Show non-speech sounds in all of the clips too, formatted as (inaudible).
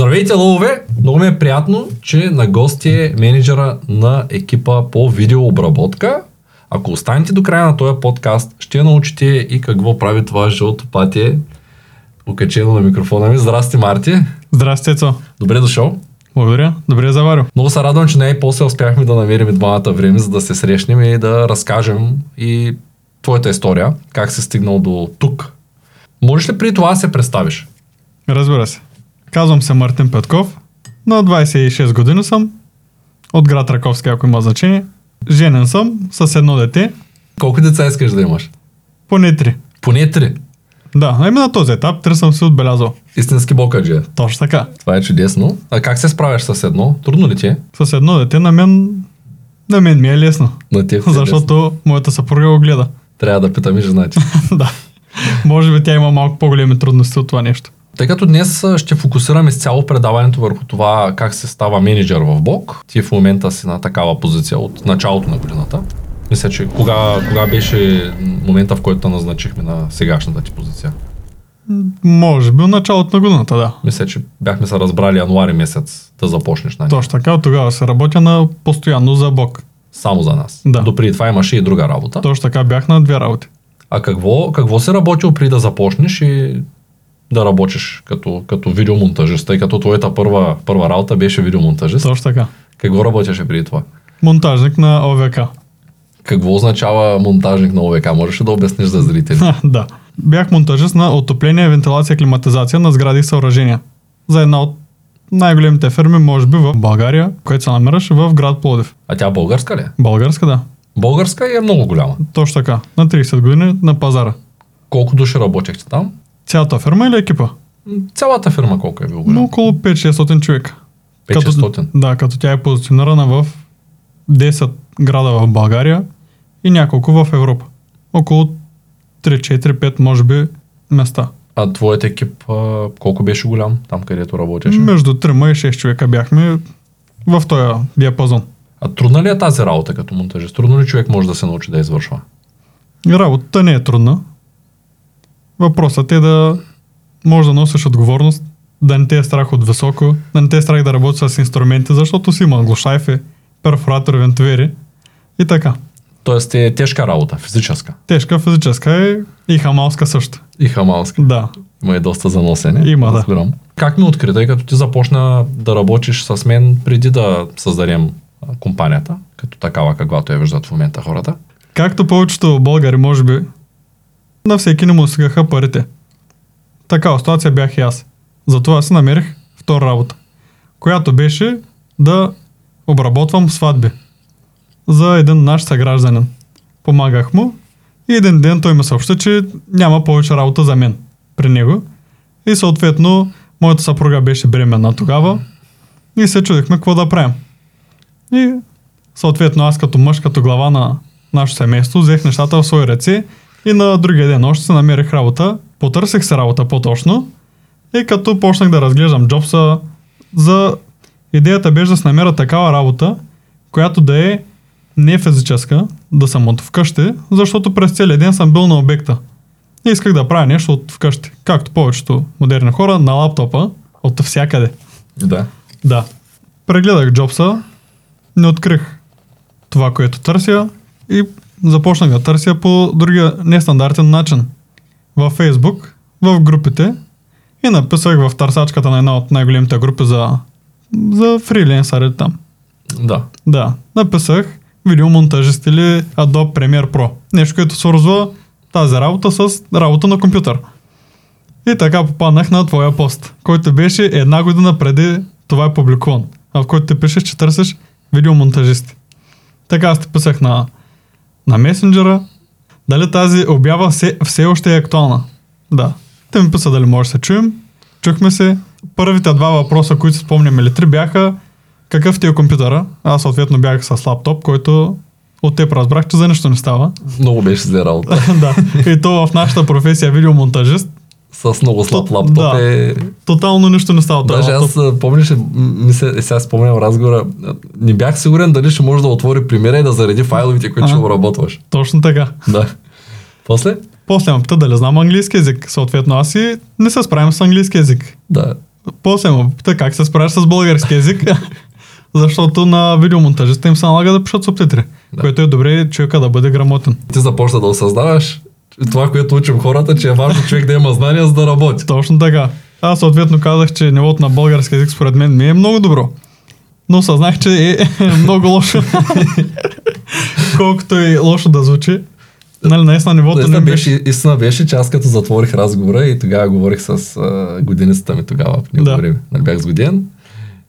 Здравейте, лъвове! Много ми е приятно, че на гости е менеджера на екипа по видеообработка. Ако останете до края на този подкаст, ще научите и какво прави това жълто патие, окачено на микрофона ми. Здрасти, Марти! Здрасти, Цо. Добре дошъл! Благодаря. Добре заварил. Много се радвам, че най-после успяхме да намерим двамата време, за да се срещнем и да разкажем и твоята история, как се стигнал до тук. Можеш ли при това да се представиш? Разбира се. Казвам се Мартин Петков. На 26 години съм. От град Раковски, ако има значение. Женен съм с едно дете. Колко деца искаш да имаш? Поне три. Поне три. Да, а именно на този етап три съм се отбелязал. Истински бокаджи. Точно така. Това е чудесно. А как се справяш с едно? Трудно ли ти е? С едно дете на мен, на мен ми е лесно. На ти е лесно. Защото моята съпруга го гледа. Трябва да питам и жена ти. (laughs) да. Може би тя има малко по-големи трудности от това нещо. Тъй като днес ще фокусираме изцяло предаването върху това как се става менеджер в Бог. Ти в момента си на такава позиция от началото на годината. Мисля, че кога, кога беше момента, в който назначихме на сегашната ти позиция? Може би от началото на годината, да. Мисля, че бяхме се разбрали януари месец да започнеш на Точно така, от тогава се работя на постоянно за Бог. Само за нас. Да. Допреди това имаше и друга работа. Точно така бях на две работи. А какво, какво си работил при да започнеш и да работиш като, като видеомонтажист, тъй като твоята първа, първа работа беше видеомонтажист? Точно така. Какво работеше преди това? Монтажник на ОВК. Какво означава монтажник на ОВК? Можеш ли да обясниш за зрители? (laughs) да. Бях монтажист на отопление, вентилация, климатизация на сгради и съоръжения. За една от най-големите фирми, може би в България, която се намираше в град Плодив. А тя българска ли е? Българска, да. Българска и е много голяма. Точно така. На 30 години на пазара. Колко души работехте там? Цялата фирма или екипа? Цялата фирма колко е бил Но голяма? около 5-600 човека. 500. Да, като тя е позиционирана в 10 града в България и няколко в Европа. Около 3-4-5, може би, места. А твоят екип а, колко беше голям там, където работеше? Между 3 и 6 човека бяхме в този диапазон. А трудна ли е тази работа като монтажист? Трудно ли човек може да се научи да извършва? Работата не е трудна. Въпросът е да може да носиш отговорност, да не те е страх от високо, да не те е страх да работиш с инструменти, защото си има глушайфи, перфоратори, вентовери и така. Тоест е тежка работа, физическа. Тежка физическа е и хамалска също. И хамалска. Да. Има и доста за носене. Има, да. разбирам. Как ми откри, тъй като ти започна да работиш с мен преди да създадем компанията, като такава, каквато я виждат в момента хората? Както повечето българи, може би, на всеки не му стигаха парите. Такава ситуация бях и аз. Затова си намерих втора работа, която беше да обработвам сватби за един наш съгражданин. Помагах му и един ден той ме съобщи, че няма повече работа за мен при него. И съответно, моята съпруга беше бременна тогава и се чудихме какво да правим. И съответно аз като мъж, като глава на нашето семейство, взех нещата в свои ръце и на другия ден още се намерих работа. Потърсих се работа по-точно и като почнах да разглеждам джобса за... Идеята беше да се намеря такава работа, която да е не физическа, да съм от вкъщи, защото през целия ден съм бил на обекта. И исках да правя нещо от вкъщи. Както повечето модерни хора, на лаптопа, от всякъде. Да. Да. Прегледах джобса, не открих това, което търся и започнах да търся по другия нестандартен начин. Във Фейсбук, в групите и написах в търсачката на една от най-големите групи за, за фриленсъри там. Да. Да, написах видеомонтажист или Adobe Premiere Pro. Нещо, което свързва тази работа с работа на компютър. И така попаднах на твоя пост, който беше една година преди това е публикуван, а в който ти пишеш, че търсиш видеомонтажисти. Така аз ти писах на, на месенджера, дали тази обява все, все още е актуална. Да. Те ми писа дали може да се чуем. Чухме се. Първите два въпроса, които спомням или три, бяха какъв ти е компютъра? Аз съответно бях с лаптоп, който от теб разбрах, че за нищо не става. Много беше зле работа. (laughs) да. И то в нашата професия видеомонтажист, С много слаб То- лаптоп да. е... тотално нищо не става. Даже лаптоп. аз а, помниш, мисля, е, сега спомням разговора, а, не бях сигурен дали ще може да отвори примера и да зареди файловете, които ще Ага. обработваш. Точно така. Да. После? После ме пита дали знам английски язик. Съответно аз и не се справям с английски язик. Да. После му попита как се справяш с български язик, (laughs) защото на видеомонтажиста им се налага да пишат субтитри, Да. което е добре човека да бъде грамотен. Ти започна да осъзнаваш това, което учим хората, че е важно човек да има знания, за да работи. Точно така. Аз съответно казах, че нивото на български язик според мен ми е много добро. Но съзнах, че е много лошо. (laughs) Колкото и лошо да звучи. Нали, наистина нивото не беше, истина беше, че аз като затворих разговора и тогава говорих с а, годиницата ми тогава, него Да. време. Нали, бях с годин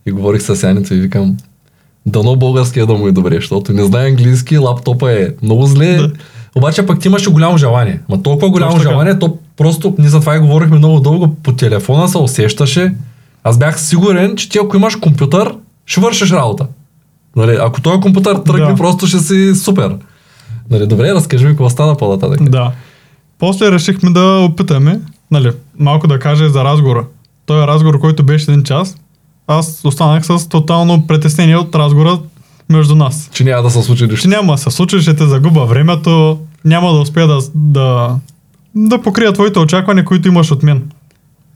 и говорих с Янито и викам, дано българския да му е добре, защото не знае английски, лаптопа е много зле. Да. Обаче пък ти имаше голямо желание. Ма толкова голямо Точно желание, то просто, ние за това и говорихме много дълго, по телефона се усещаше. Аз бях сигурен, че ти ако имаш компютър, ще вършиш работа. Нали, ако този компютър тръгне, Да. просто ще си супер. Нали, добре, разкажи ми какво стана по-нататък. Да. После решихме да опитаме, нали, малко да кажа за разговора. Той разговор, който беше един час, аз останах с тотално притеснение от разговора между нас. Че няма да се случи нищо. Че няма да се случи, ще те загуба времето, няма да успея да, да, да покрия твоите очаквания, които имаш от мен.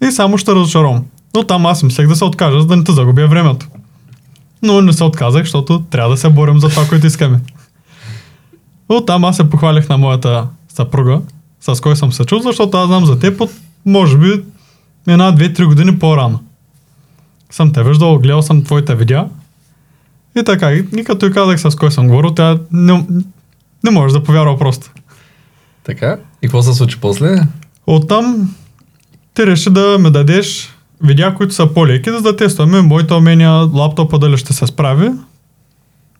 И само ще разочаровам. Но там аз мислех да се откажа, за да не те загубя времето. Но не се отказах, защото трябва да се борим за това, което искаме. Оттам аз се похвалих на моята съпруга, с кой съм се чул, защото аз знам за теб от, може би, една, две, три години по-рано. Съм те виждал, гледал съм твоите видеа. И така, и, като и казах с кой съм говорил, тя не, не може да повярва просто. Така. И какво се случи после? Оттам ти реши да ме дадеш видеа, които са по-леки, за да тестваме моите умения, лаптопа дали ще се справи.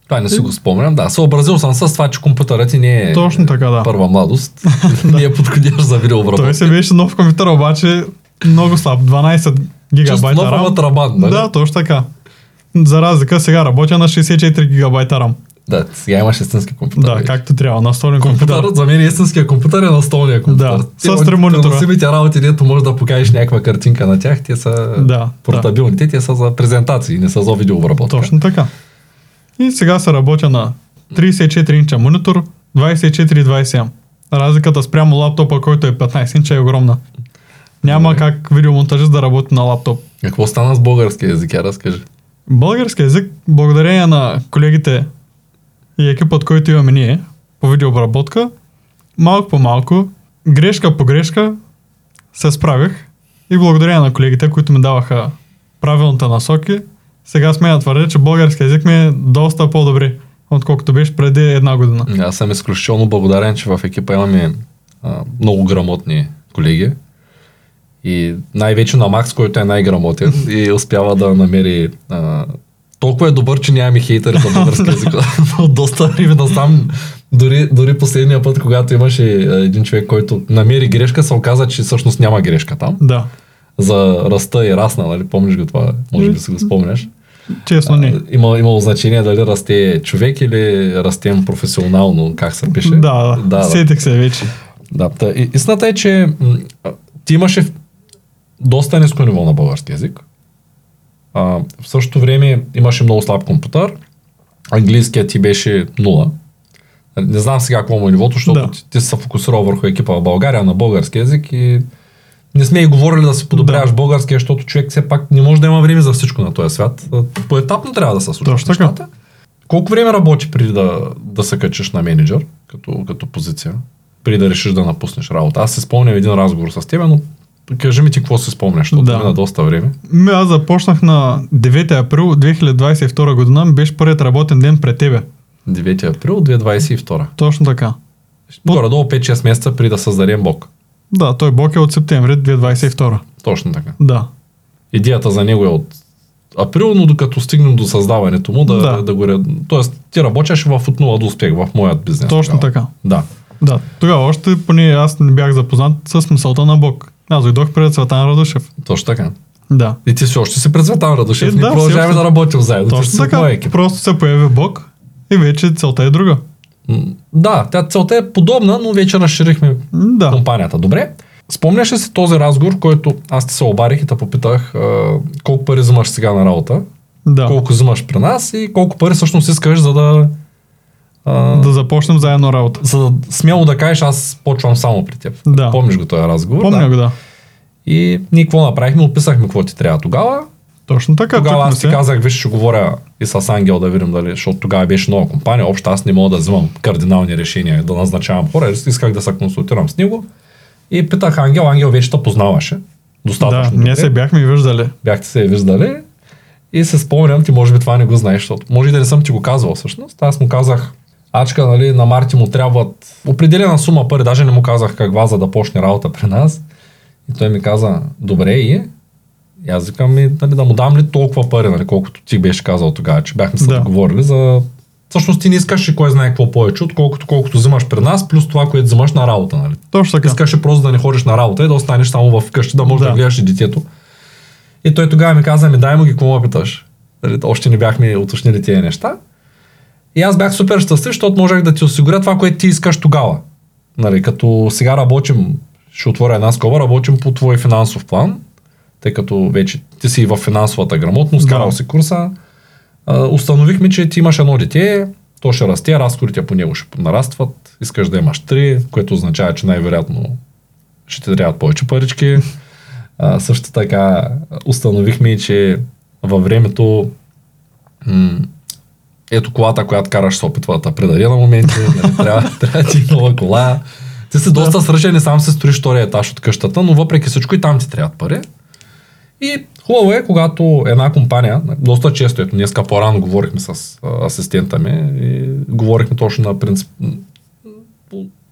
Това не си го спомням. Да, съобразил съм с това, че компютърът ти не е Точно така, да. първа младост. (laughs) не е подходящ за видеообработка. Той се беше нов компютър, обаче много слаб, 12 Чисто гигабайта нов, RAM. ама трабант, нали? Да, точно така. За разлика сега работя на 64 гигабайта RAM. Да, сега имаш истински компютър. Да, вече. както трябва, на столен компютър. Компютър, за мен истинския компютър е настолния компютър. Да, Те с три монитора. Преносимите работи, дето можеш да покажеш някаква картинка на тях, те са Да, портабилни. Те, те са за презентации, не са за видеообработка. Точно така. И сега се работя на 34 инча монитор, 24 и 27. Разликата спрямо лаптопа, който е 15 инча е огромна. Няма Добре. как видеомонтажист да работи на лаптоп. Какво стана с българския език, я разкажи. Български язик, благодарение на колегите и екипът, който имаме ние по видеообработка, малко по малко, грешка по грешка, се справих и благодарение на колегите, които ми даваха правилните насоки, сега сме да твърдя, че български язик ми е доста по-добре, отколкото беше преди една година. Аз съм изключително благодарен, че в екипа имаме а, много грамотни колеги. И най-вече на Макс, който е най-грамотен и успява да намери а, толкова е добър, че нямаме хейтери за български език. Но (laughs) доста време насам, дори, дори последния път, когато имаше един човек, който намери грешка, се оказа, че всъщност няма грешка там. Да, За ръста и расна, нали? Помниш го това? Може би си го спомняш. честно не. А, Има, имало значение дали расте човек или растем професионално, как се пише. Да, да, да, да. сетих се вече. Да, истината е, че ти имаше доста ниско ниво на български язик. А, в същото време имаше много слаб компютър. Английският ти беше нула. Не знам сега какво му е нивото, защото Да. ти, ти си се фокусирал върху екипа в България на български язик и не сме и говорили да си подобряваш Да. българския, защото човек все пак не може да има време за всичко на този свят. Поетапно трябва да се случват Точно така. нещата. Колко време работи преди да, да се качиш на менеджер като, като позиция? Преди да решиш да напуснеш работа? Аз се спомням един разговор с теб, но кажи ми ти какво се спомняш, защото Да. мина доста време. Ми, аз започнах на 9 април 2022 година, беше първият работен ден пред тебе. 9 април 2022. Точно така. Горе-долу 5-6 месеца преди да създадем Бог. Да, той блок е от септември 2022. Точно така. Да. Идеята за него е от април, но докато стигнем до създаването му, да, да. Да. го... Тоест, ти работеше в от нула до успех в моят бизнес. Точно тогава. така. Да. Да. Тогава още поне аз не бях запознат с мисълта на Бог. Аз дойдох пред Цветан Радушев. Точно така. Да. И ти си още си пред Цветан Радушев. Е, Ние да, продължаваме все да работим заедно. Ти Точно моя така. екип. Просто се появи Бог и вече целта е друга. Да, тя целта е подобна, но вече разширихме Да. компанията. Добре. Спомняш ли си този разговор, който аз ти се обарих и те попитах а, колко пари взимаш сега на работа, Да. колко взимаш при нас и колко пари всъщност искаш, за да, а, Да започнем заедно работа. за да смело да кажеш, аз почвам само при теб. Да. Помниш го този разговор? Помня да. го, да. И ние какво направихме? Описахме какво ти трябва тогава. Точно така. Тогава аз ти казах, виж, ще говоря и с Ангел да видим дали, защото тогава беше нова компания. Общо аз не мога да взимам кардинални решения, да назначавам хора. Исках да се консултирам с него. И питах Ангел, Ангел вече те познаваше. Да, Достатъчно. ние добре. се бяхме виждали. Бяхте се виждали. И се спомням, ти може би това не го знаеш, защото може и да не съм ти го казвал всъщност. Аз му казах, Ачка, нали, на Марти му трябват определена сума пари, даже не му казах каква, за да почне работа при нас. И той ми каза, добре и и аз викам ми, нали, да му дам ли толкова пари, нали, колкото ти беше казал тогава, че бяхме се Да. договорили за... Всъщност ти не искаш и кой знае какво повече, отколкото колкото взимаш при нас, плюс това, което взимаш на работа. Нали. Точно така. Искаше просто да не ходиш на работа и да останеш само в къщи, да можеш да, Да. гледаш и детето. И той тогава ми каза, ми дай му ги, какво ме питаш. Нали, Още не бяхме уточнили тия неща. И аз бях супер щастлив, защото можех да ти осигуря това, което ти искаш тогава. Нали, като сега работим, ще отворя една скоба, работим по твой финансов план, тъй като вече ти си в финансовата грамотност, карал си курса. А, установихме, че ти имаш едно дете, то ще расте, разходите по него ще нарастват, искаш да имаш три, което означава, че най-вероятно ще ти трябват повече парички. А, също така установихме, че във времето м- ето колата, която караш се опитва да те предаде на моменти, нали, (laughs) трябва, трябва да ти е нова кола. Ти си доста сръчен и сам се строиш втория етаж от къщата, но въпреки всичко и там ти трябват пари. И хубаво е, когато една компания, доста често, ето днеска по-рано говорихме с асистента ми и говорихме точно на принцип.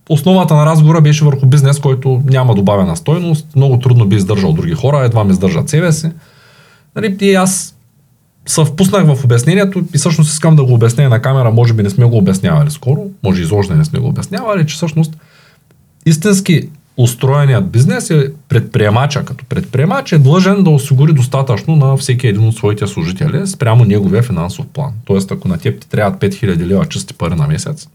Основата на разговора беше върху бизнес, който няма добавена стойност, много трудно би издържал други хора, едва ми издържат себе си. Нали, и аз се впуснах в обяснението и всъщност искам да го обясня на камера, може би не сме го обяснявали скоро, може изложено не сме го обяснявали, че всъщност истински устроеният бизнес е предприемача. Като предприемач е длъжен да осигури достатъчно на всеки един от своите служители спрямо неговия финансов план. Тоест, ако на теб ти трябват 5000 лева чисти пари на месец,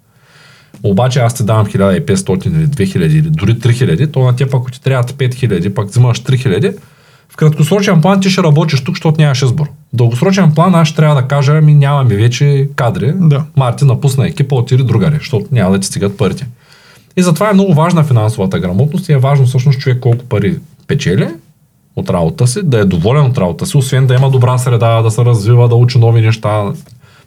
обаче аз ти давам 1500 или 2000 или дори 3000, то на теб ако ти трябват 5000, пък взимаш 3000, в краткосрочен план ти ще работиш тук, защото нямаш избор. В дългосрочен план аз ще трябва да кажа, ами нямаме вече кадри. Да. Марти напусна екипа, отиде другаре, защото няма да ти стигат парите. И затова е много важна финансовата грамотност и е важно всъщност човек колко пари печели от работа си, да е доволен от работа си, освен да има добра среда, да се развива, да учи нови неща,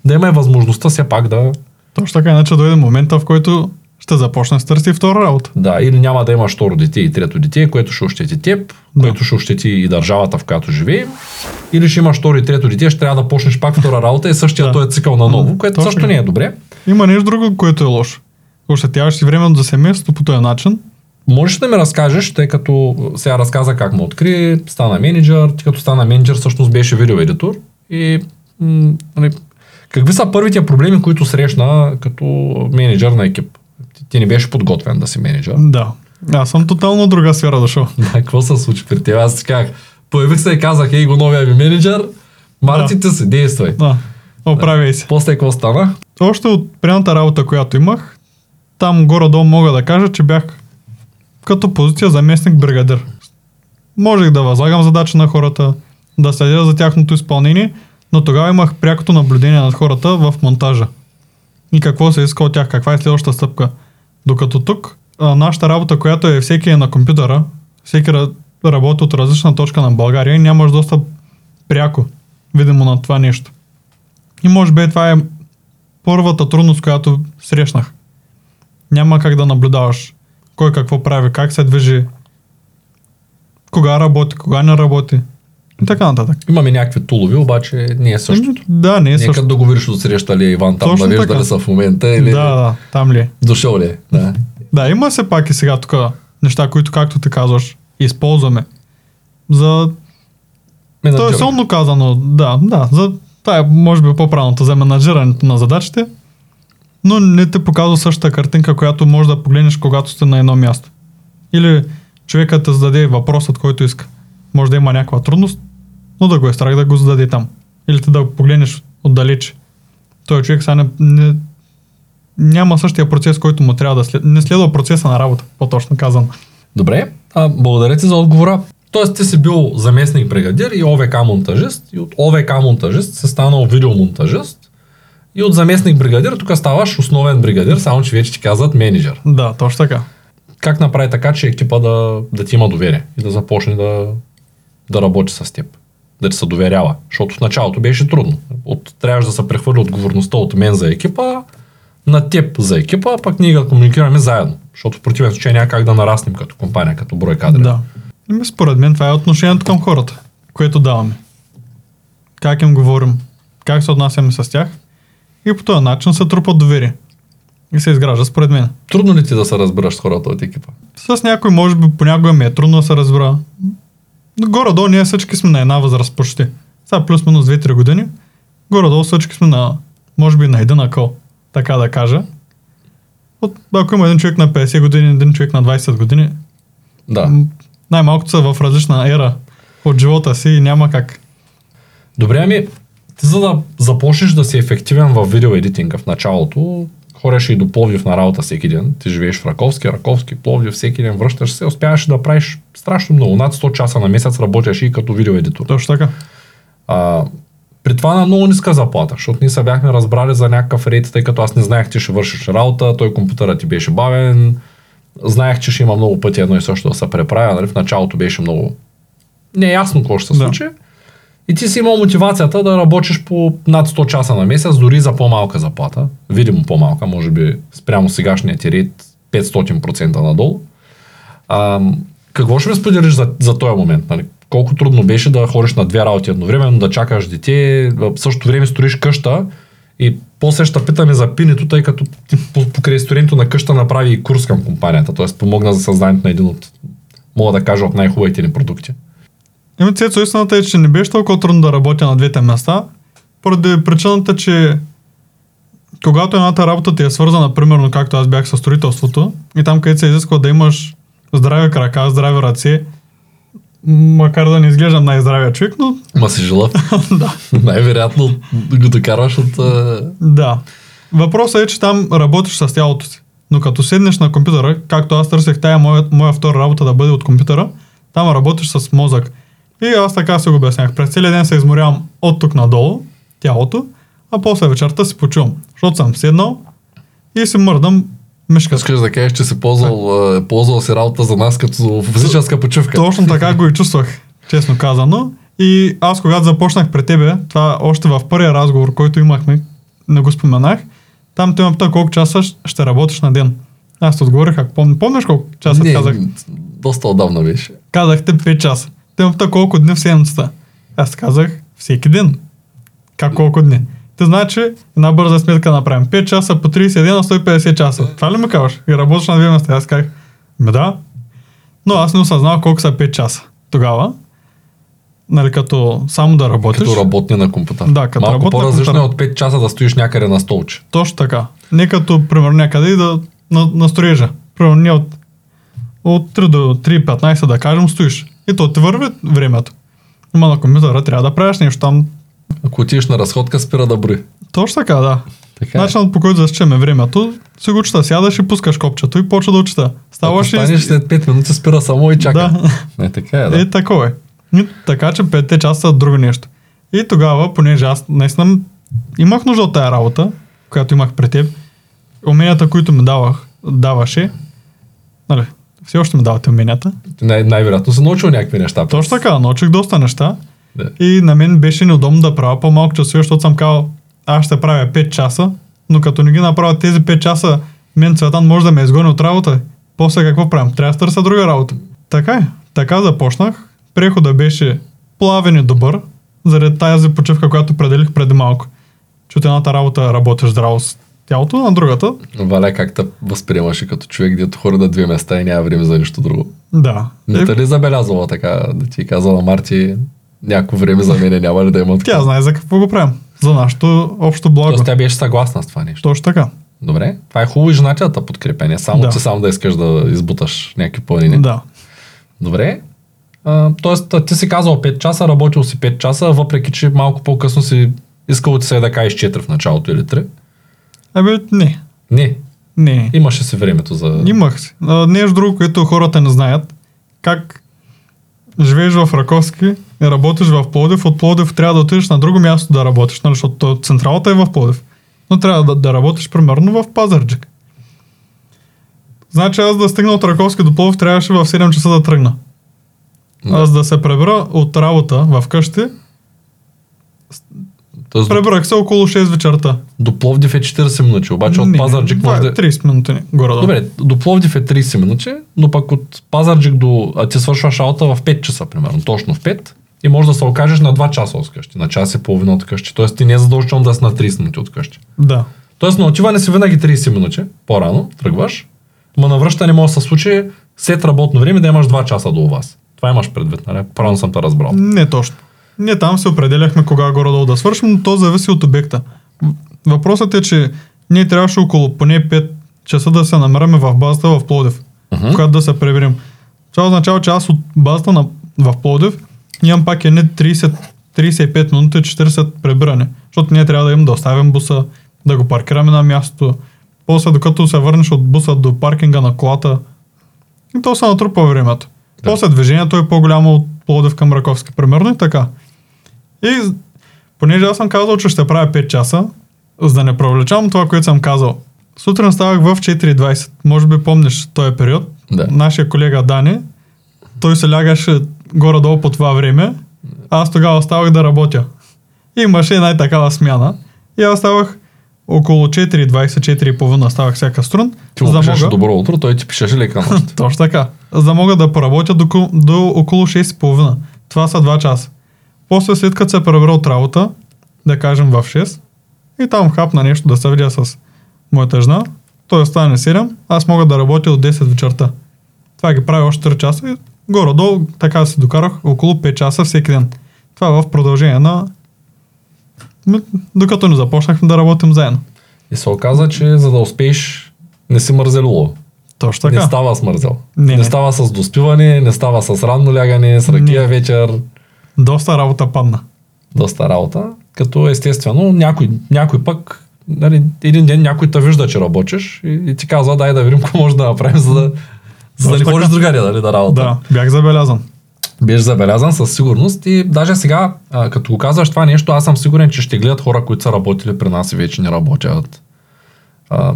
да има и възможността все пак да, Точно така, иначе дойде момента, в който ще започне да търси втора работа. да, или няма да имаш второ дете и трето дете, което ще ощети теб, Да. което ще ощети и държавата, в която живеем, или ще имаш второ и трето дете, ще трябва да почнеш пак втора работа и същия Да. този цикъл на ново, което точно също не е добре. Има нещо друго, което е лошо. Ощетяваш си времето за семейството по този начин. Можеш да ми разкажеш, тъй като сега разказа как му откри, стана менеджер, ти като стана менеджер всъщност беше видеоедитор и м, нали, какви са първите проблеми, които срещна като менеджер на екип? Ти, не беше подготвен да си менеджер. Да. Аз съм тотално от друга сфера дошъл. (laughs) Да, какво се случи при теб? Аз казах, появих се и казах, ей го новия ми менеджер, Марти ти си, действай. Да. Оправяй се. После какво стана? Още от предната работа, която имах, там горе-долу мога да кажа, че бях като позиция заместник бригадир. Можех да възлагам задача на хората, да следя за тяхното изпълнение, но тогава имах прякото наблюдение над хората в монтажа. И какво се иска от тях, каква е следващата стъпка. Докато тук, а, нашата работа, която е всеки е на компютъра, всеки ра- работи от различна точка на България и нямаш достъп пряко, видимо на това нещо. И може би това е първата трудност, която срещнах. Няма как да наблюдаваш кой какво прави, как се движи, кога работи, кога не работи и така нататък. Имаме някакви тулови, обаче не е същото. Да, не е Нека също. договориш от среща ли е Иван там, Точно да вижда така. ли са в момента или Да, да, там ли е. дошъл ли е. Да. Да, има се пак и сега тук неща, които, както ти казваш, използваме. За... То е силно казано, да, да, за тая може би по-правилното за менаджирането на задачите, но не те показва същата картинка, която може да погледнеш, когато сте на едно място. Или човекът те зададе въпросът, който иска. Може да има някаква трудност, но да го е страх да го зададе там. Или ти да го погледнеш отдалеч. Той човек сега не, не, няма същия процес, който му трябва да след... Не следва процеса на работа, по-точно казано. Добре, а, благодаря ти за отговора. Тоест ти си бил заместник бригадир и ОВК монтажист и от ОВК монтажист се станал видеомонтажист и от заместник бригадир тук ставаш основен бригадир, само че вече ти казват менеджер. Да, точно така. как направи така, че екипа да, да ти има доверие и да започне да, да работи с теб. Да ти се доверява. Защото в началото беше трудно. От, трябваше да се прехвърли отговорността от мен за екипа на теб за екипа, а пък ние да комуникираме заедно. Защото в противен случай няма как да нараснем като компания, като брой кадри. Да. Ами, според мен това е отношението към хората, което даваме. Как им говорим, как се отнасяме с тях и по този начин се трупат доверие. И се изгражда според мен. Трудно ли ти да се разбираш с хората от екипа? С някой може би понякога ми е трудно да се разбера. Горе-долу ние всички сме на една възраст почти. Сега плюс-минус 2-3 години. Горе-долу всички сме на, може би на един акъл, така да кажа. От, ако има един човек на 50 години, един човек на 20 години, Да. най-малкото са в различна ера от живота си и няма как. Добре, ами, ти за да започнеш да си ефективен в видеоедитинга в началото, ходиш и до Пловдив на работа всеки ден. Ти живееш в Раковски, Раковски, Пловдив, всеки ден връщаш се, успяваш да правиш страшно много. Над 100 часа на месец работиш и като видеоедитор. Точно така. А, при това на много ниска заплата, защото ние се бяхме разбрали за някакъв рейд, тъй като аз не знаех, че ще вършиш работа, той компютърът ти беше бавен, знаех, че ще има много пъти едно и също да се преправя, нали? в началото беше много неясно какво ще се Да. И ти си имал мотивацията да работиш по над 100 часа на месец, дори за по-малка заплата, видимо по-малка, може би спрямо сегашния ти рейд 500% надолу. А, какво ще ми споделиш за, за този момент? Нали? Колко трудно беше да ходиш на две работи едновременно, да чакаш дете, в същото време строиш къща и после ще питаме за пинето, тъй като ти по- покрай строенето на къща направи и курс към компанията, т.е. помогна за създаването на един от, мога да кажа, от най-хубавите ни продукти. Еми, Цецо, истината е, че не беше толкова трудно да работя на двете места, поради причината, че когато едната работа ти е свързана, примерно както аз бях със строителството, и там където се изисква да имаш здрави крака, здрави ръце, макар да не изглеждам най-здравия човек, но (laughs) Ма си жилав. (laughs) да. Най-вероятно го докарваш от... Да. Въпросът е, че там работиш с тялото си. Но като седнеш на компютъра, както аз търсех тая моя, моя втора работа да бъде от компютъра, там работиш с мозък. И аз така се го обяснях. През целия ден се изморявам от тук надолу, тялото, а после вечерта си почувам. Защото съм седнал и си мърдам мишката. Искаш да кажеш, че си ползвал, а, ползвал си работа за нас като физическа почивка. Точно така го и чувствах, честно казано. И аз когато започнах при тебе, това още в първия разговор, който имахме, не го споменах, там те ме пита колко часа ще работиш на ден. Аз ти отговорих, ако помня, помниш колко часа Не, казах? доста отдавна беше. Казахте 5 часа. Те ме пита колко дни в седмицата. Аз казах всеки ден. Как колко дни? Те значи една бърза сметка направим. 5 часа по 30 дена, 150 часа. Това ли ме казваш? И работиш на две места. Аз казах, ме да. Но аз не осъзнавах колко са 5 часа. Тогава, нали, като само да работиш. Като работни на компютър. Да, като Малко по-различно е от 5 часа да стоиш някъде на столче. Точно така. Не като, примерно, някъде и да на, на строежа. Примерно, не от, от 3 до 3.15 да кажем, стоиш. И то ти върви времето. Ама на компютъра трябва да правиш нещо там. Ако отидеш на разходка, спира да брои. Точно така, да. Така е. Начинът по който засичаме времето, си го чета, сядаш и пускаш копчето и почва да учета. Ако Ставаш и... станеш след 5 минути, спира само и чака. Да. Не, така е, да. Е, такова е. И, така че петте часа са друго нещо. И тогава, понеже аз наистина имах нужда от тая работа, която имах при теб, уменията, които ми давах, даваше, нали, все още ми давате уменията. Най- най-вероятно си научил някакви неща. Точно така, научих доста неща Да. и на мен беше неудобно да правя по-малко часове, защото съм казал, аз ще правя 5 часа, но като не ги направя тези 5 часа, мен Цветан може да ме изгони от работа. После какво правим? Трябва да търся друга работа. Така е. Така започнах. Прехода беше плавен и добър, заради тази почивка, която пределих преди малко. Че от едната работа работиш здраво тялото, на другата, Валя, как те възприемаше като човек, дето хора на две места и няма време за нищо друго. да. Не Е, те ли забелязала така, да ти е казала Марти, някакво време за мене няма ли да има тя знае за какво го правим. За нашето общо благо. Тоест тя беше съгласна с това нещо. Точно така. Добре, това е хубаво и жената да подкрепя, не само Да. ти сам да искаш да избуташ някакви планини. Да. Добре. А, тоест, ти си казал 5 часа, работил си 5 часа, въпреки че малко по-късно си искал ти се да кажеш 4 в началото или 3. Абе, не. Не, Не. имаше си времето за... Имах си. А, Нещо друго, което хората не знаят. Как живееш в Раковски и работиш в Плодив, от Плодив трябва да отидеш на друго място да работиш, нали, защото то- централата е в Плодив. Но трябва да, да работиш примерно в Пазарджик. Значи аз да стигна от Раковски до Пловдив трябваше в 7 часа да тръгна. Да. Аз да се пребера от работа в къщи, Тоест, пребрах се около 6 вечерта. До Пловдив е 40 минути, обаче от Не, Пазарджик това може е да... 30 минути горе Добре, до Пловдив е 30 минути, но пък от Пазарджик до... А ти свършваш работа в 5 часа, примерно, точно в 5. И може да се окажеш на 2 часа от къщи, на час и половина от къщи. Тоест ти не е задължително да си на 30 минути от къщи. Да. Тоест на отиване си винаги 30 минути, по-рано, тръгваш, но на връщане може да се случи след работно време да имаш 2 часа до вас. Това имаш предвид, нали? Правилно съм те разбрал. Не точно. Ние там се определяхме кога горе-долу да свършим, но то зависи от обекта. В- Въпросът е, че ние трябваше около поне 5 часа да се намираме в базата в Плодив, Мгм. когато да се преберем. Това означава, че аз от базата на, в Плодив имам пак едни 30, 35 минути, 40 пребиране. Защото ние трябва да им да оставим буса, да го паркираме на мястото. После, докато се върнеш от буса до паркинга на колата, и то се натрупа времето. Да. После движението е по-голямо от Плодив към Раковски, примерно и така. И понеже аз съм казал, че ще правя 5 часа, за да не провлечам това, което съм казал. Сутрин ставах в 4.20. Може би помниш този период. Да. Нашия колега Дани, той се лягаше горе-долу по това време. Аз тогава ставах да работя. Имаше една и такава смяна. И аз ставах около 4.20, 4.30 ставах всяка струн. Ти му пишеше добро утро, той ти пишеше лека (laughs) нощ. Точно така. За да мога да поработя до, до около 6.30. Това са 2 часа. После след като се пребера от работа, да кажем в 6, и там хапна нещо да се видя с моята жена, той остане 7, аз мога да работя от 10 вечерта. Това ги прави още 3 часа и горе-долу така си докарах около 5 часа всеки ден. Това в продължение на... Докато не започнахме да работим заедно. И се оказа, че за да успееш, не си мързелуло. Точно Не така. става с мързел. Не, Не, не. става с доспиване, не става с ранно лягане, с ракия Не. вечер. Доста работа падна. Доста работа. Като естествено, някой, някой пък, нали, един ден някой те вижда, че работиш и, и ти казва, дай да видим какво може да направим, за да, за да не ходиш другаде, нали, да работа. Да, бях забелязан. Беше забелязан със сигурност и даже сега, а, като го казваш това нещо, аз съм сигурен, че ще гледат хора, които са работили при нас и вече не работят. А,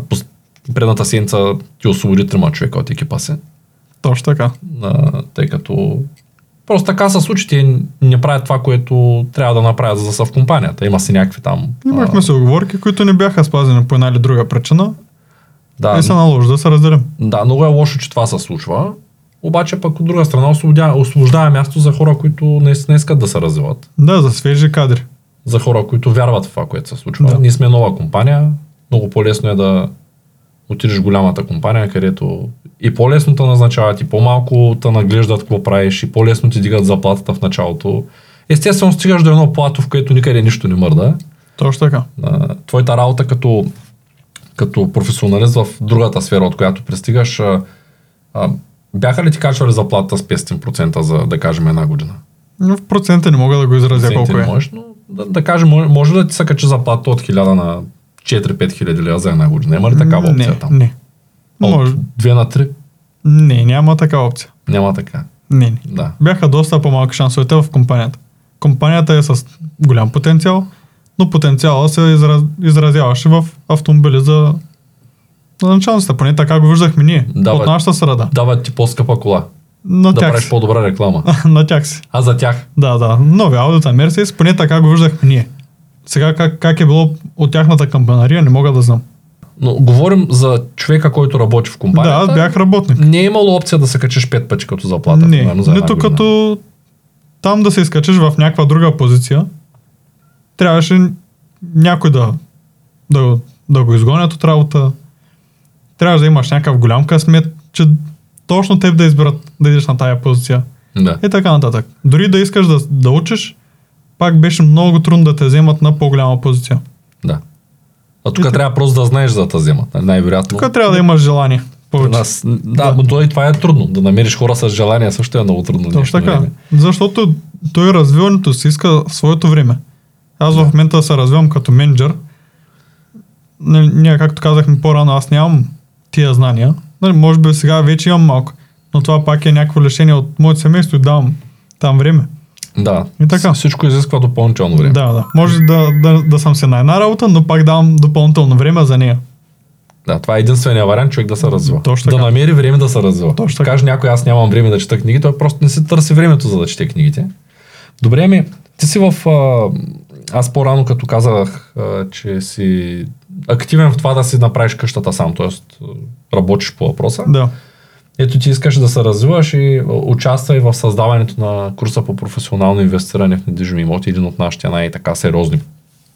предната седмица ти освободи трима човека от екипа си, Точно така. а, тъй като просто така се случи, те не правят това, което трябва да направят, за да са в компанията. Има си някакви там... Имахме се оговорки, които не бяха спазени по една или друга причина да, и се наложи да се разделим. да, много е лошо, че това се случва. Обаче пък от друга страна освобождава място за хора, които наистина искат да се развиват. Да, за свежи кадри. за хора, които вярват в това, което се случва. Да. Ние сме нова компания, много по-лесно е да отидеш в голямата компания, където и по-лесно те назначават, и по-малко те наглеждат какво правиш, и по-лесно ти дигат заплатата в началото. Естествено, стигаш до едно плато, в което никъде нищо не мърда. Точно така. Твоята работа като, като професионалист в другата сфера, от която пристигаш, бяха ли ти качвали заплатата с 500% за, да кажем, една година? Но В процента не мога да го изразя колко е. можеш, но да, да кажем, може, може да ти се качи заплата от 1000 на 4-5 хиляди лева за една година. Има ли такава опция не, там? Не. Може. От 2 на 3? Не, няма такава опция. Няма така. Не, не. Да. Бяха доста по-малки шансовете в компанията. Компанията е с голям потенциал, но потенциала се израз... изразяваше в автомобили за началницата. Поне така го виждахме ние. Да, от нашата среда. Дават ти по-скъпа кола. На да тях правиш си. по-добра реклама. (laughs) на тях си. А за тях? Да, да. Нови аудита Мерсис, поне така го виждахме ние. Сега как, как е било от тяхната кампанария, не мога да знам. Но говорим за човека, който работи в компанията. Да, бях работник. Не е имало опция да се качиш 5 пъти като заплата. не, примерно, за нито година. като там да се изкачиш в някаква друга позиция, трябваше някой да, да, да го изгонят от работа. Трябваше да имаш някакъв голям късмет, че точно теб да изберат да идеш на тая позиция. Да. И така нататък. Дори да искаш да, да учиш, пак беше много трудно да те вземат на по-голяма позиция. Да. А тук И трябва просто да знаеш за тази зема. Най-вероятно. Тук трябва да имаш желание. Повече. нас, да, Да. но то и това е трудно. Да намериш хора с желание също е много трудно. Точно така. време. Защото той развиването си иска своето време. Аз в момента се развивам като менеджер. Нали, Ние, както казахме по-рано, аз нямам тия знания. Нали, може би сега вече имам малко. Но това пак е някакво лишение от моето семейство и давам там време. Да. И така. Всичко изисква допълнително време. Да, да. Може да, да, да съм се на една работа, но пак давам допълнително време за нея. Да, това е единствения вариант човек да се развива. Точно да намери време да се развива. Точно така. Каже някой, аз нямам време да чета книги, той просто не си търси времето за да чете книгите. Добре, ми, ти си в... А, аз по-рано като казах, а, че си активен в това да си направиш къщата сам, т.е. работиш по въпроса. Да. Ето ти искаш да се развиваш и участвай в създаването на курса по професионално инвестиране в недвижими имоти, един от нашите най-така сериозни,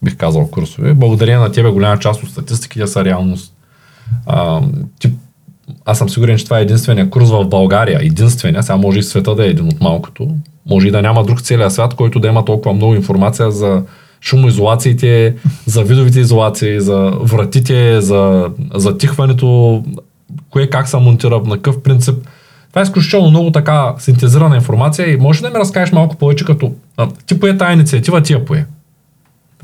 бих казал, курсове. Благодарение на тебе голяма част от статистиките са реалност. А, ти, аз съм сигурен, че това е единствения курс в България. Единствения, сега може и света да е един от малкото. Може и да няма друг целия свят, който да има толкова много информация за шумоизолациите, за видовите изолации, за вратите, за затихването, кое как се монтира, на какъв принцип. Това е изключително много така синтезирана информация и може да ми разкажеш малко повече като а, ти пое тази инициатива, ти я пое.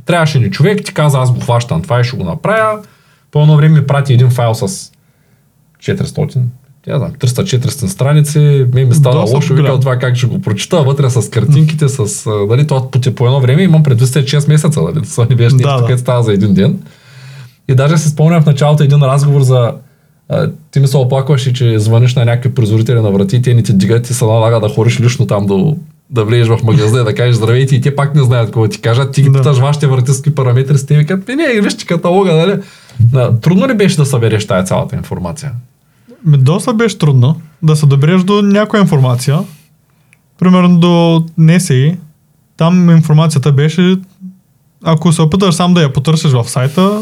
Трябваше ни човек, ти каза аз го хващам това и ще го направя. По едно време ми прати един файл с 400, я знам, 300-400 страници, ми ми става Доста лошо, голям. вика това как ще го прочита, вътре с картинките, с, дали, това по, по едно време имам предвид след 6 месеца, дали, това не беше Да, нещо, да. което става за един ден. И даже се спомням в началото един разговор за а, ти ми се оплакваш и че звъниш на някакви производители на врати, те не ти дигат, ти се налага да ходиш лично там да, да влезеш в магазина и да кажеш здравейте и те пак не знаят какво ти кажат. Ти ги Да. питаш вашите вратистки параметри с те викат, ми не, вижте каталога, нали? Да, трудно ли беше да събереш тая цялата информация? Доста беше трудно да се добереш до някоя информация. Примерно до НСИ. Там информацията беше, ако се опиташ сам да я потърсиш в сайта,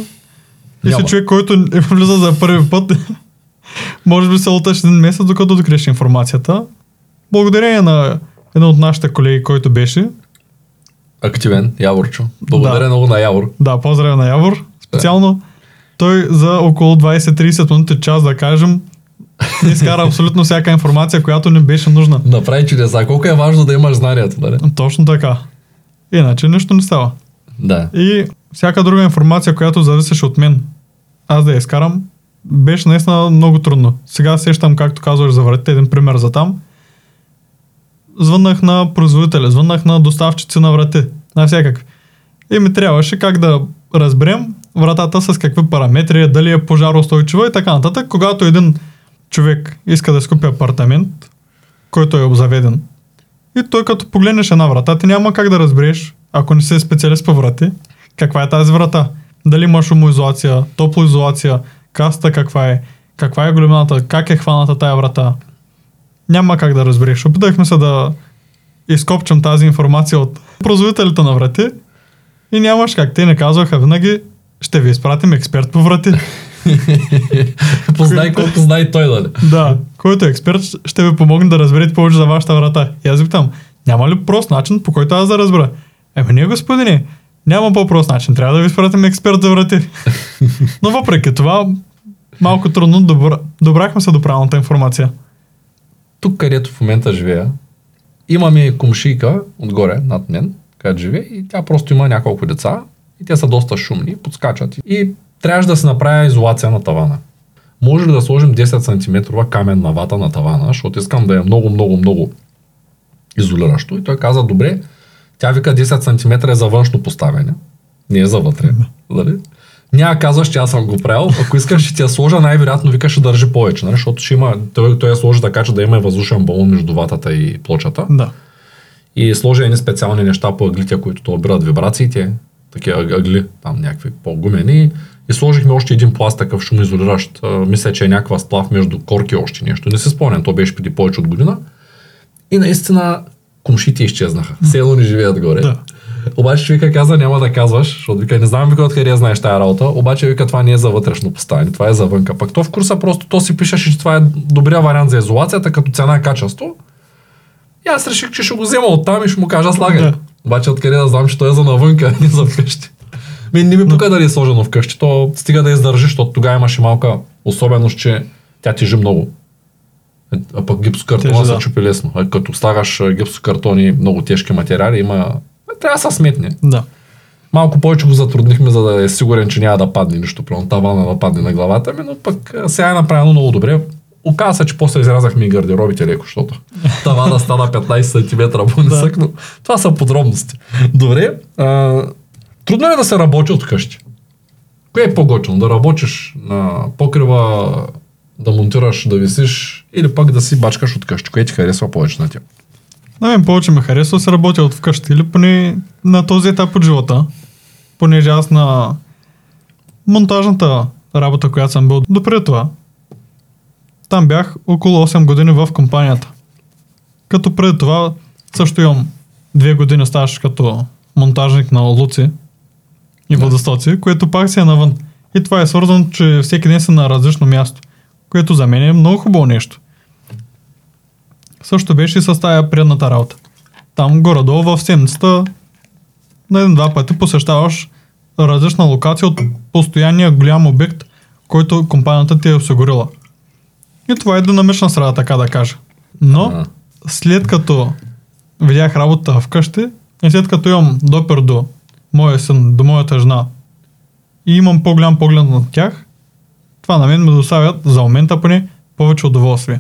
и си човек, който е влиза за първи път, (laughs) може би се луташ един месец, докато откриеш информацията. Благодарение на един от нашите колеги, който беше, Активен, Яворчо. Благодаря Да. много на Явор. да, поздравя на Явор, специално, той за около 20-30 минути, час да кажем, (laughs) ни изкара абсолютно всяка информация, която не беше нужна. Направи чудеса. Колко е важно да имаш знанието, нали? Точно така. Иначе нищо не става. Да. И всяка друга информация, която зависеше от мен, аз да я изкарам, беше наистина много трудно. Сега сещам, както казваш за вратите, един пример за там. Звъннах на производителя, звъннах на доставчици на врати, на всякакви. И ми трябваше как да разберем вратата с какви параметри, е, дали е пожаростойчива и така нататък. Когато един човек иска да си купи апартамент, който е обзаведен, и той като погледнеш една врата, ти няма как да разбереш, ако не си специалист по врати, каква е тази врата. Дали има шумоизолация, топлоизолация, каста каква е, каква е големината, как е хваната тая врата. Няма как да разбереш. Опитахме се да изкопчам тази информация от производителите на врати и нямаш как. Те не казваха винаги, ще ви изпратим експерт по врати. (laughs) Познай колко знае той, нали? Да, който е експерт, ще ви помогне да разберете повече за вашата врата. И аз ви питам, няма ли прост начин, по който аз да разбера? Еми не, господине, няма по-прост начин. Трябва да ви изпратим експерт за врати. Но въпреки това, малко трудно добра... добрахме се до правилната информация. Тук, където в момента живея, имаме комшийка отгоре над мен, където живее и тя просто има няколко деца и те са доста шумни, подскачат и трябваше да се направя изолация на тавана. Може ли да сложим 10 см каменна вата на тавана, защото искам да е много, много, много изолиращо. И той каза, добре, тя вика 10 см е за външно поставяне, не е за вътре. Нали? Няма казваш, че аз съм го правил. Ако искаш, ще ти я сложа, най-вероятно вика ще държи повече, нали? защото ще има, той, той я сложи така, че да има въздушен балон между ватата и плочата. Да. И сложи едни специални неща по ъглите, които толбират вибрациите, такива ъг- ъгли, там някакви по-гумени. И сложихме още един пласт такъв шумоизолиращ. Мисля, че е някаква сплав между корки още нещо. Не се спомням, то беше преди повече от година. И наистина комшите изчезнаха. Едно не живеят горе. Да. Обаче човека каза, няма да казваш, защото вика, не знам вика откъде знаеш тая работа, обаче вика, това не е за вътрешно поставяне, това е за вънка. Пък то в курса просто то си пишеше, че това е добрия вариант за изолацията, като цена качество. И аз реших, че ще го взема оттам и ще му кажа слагай. Да. Обаче откъде да знам, че той е за навънка, (laughs) не за вкъщи. Ми не ми пука дали е сложено вкъщи, то стига да издържи, защото тогава имаше малка особеност, че тя тежи много. А пък гипсокартона Тежи, се да. чупи лесно. А като слагаш а, гипсокартони, много тежки материали, има... Трябва да се сметне. Да. Малко повече го затруднихме, за да е сигурен, че няма да падне нищо, примерно тавана да падне на главата ми, но пък сега е направено много добре. Оказа се, че после изрязахме и гардеробите леко, защото (laughs) тавана стана 15 см по-нисък, но това са подробности. Добре, а, трудно е да се работи от къщи. Кое е по-готино? Да работиш на покрива, да монтираш, да висиш или пък да си бачкаш от къщи? Кое ти харесва повече на теб? На мен повече ме харесва да се работя от вкъщи или поне на този етап от живота. Понеже аз на монтажната работа, която съм бил допреди това, там бях около 8 години в компанията. Като преди това също имам две години стаж като монтажник на луци и Да. водостоци, което пак си е навън. И това е свързано, че всеки ден си на различно място, което за мен е много хубаво нещо. Също беше с тая предната работа. Там горе-долу в седмицата на един-два пъти посещаваш различна локация от постоянния голям обект, който компанията ти е осигурила. И това е динамична среда, така да кажа. Но, А. след като видях работа вкъщи и след като имам допер до моя син, до моята жена и имам по-голям поглед над тях, това на мен ме доставят, за момента поне, повече удоволствие.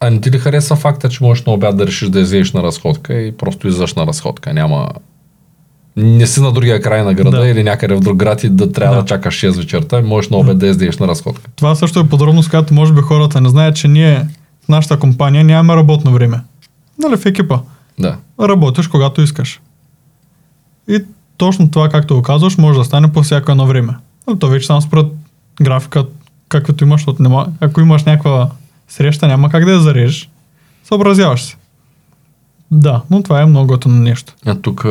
А не ти ли харесва факта, че можеш на обяд да решиш да излезеш на разходка и просто излизаш на разходка? Няма... Не си на другия край на града Да. или някъде в друг град и да трябва да, Да. чакаш 6 вечерта, можеш на обед да излезеш на разходка. Това също е подробност, която може би хората не знаят, че ние в нашата компания нямаме работно време. Нали, в екипа. Да. Работиш когато искаш. И точно това, както го казваш, може да стане по всяко едно време. Но то вече само според графика, каквито имаш, от нема, ако имаш някаква среща, няма как да я зарежеш. Съобразяваш се. Да, но това е много готино нещо. А тук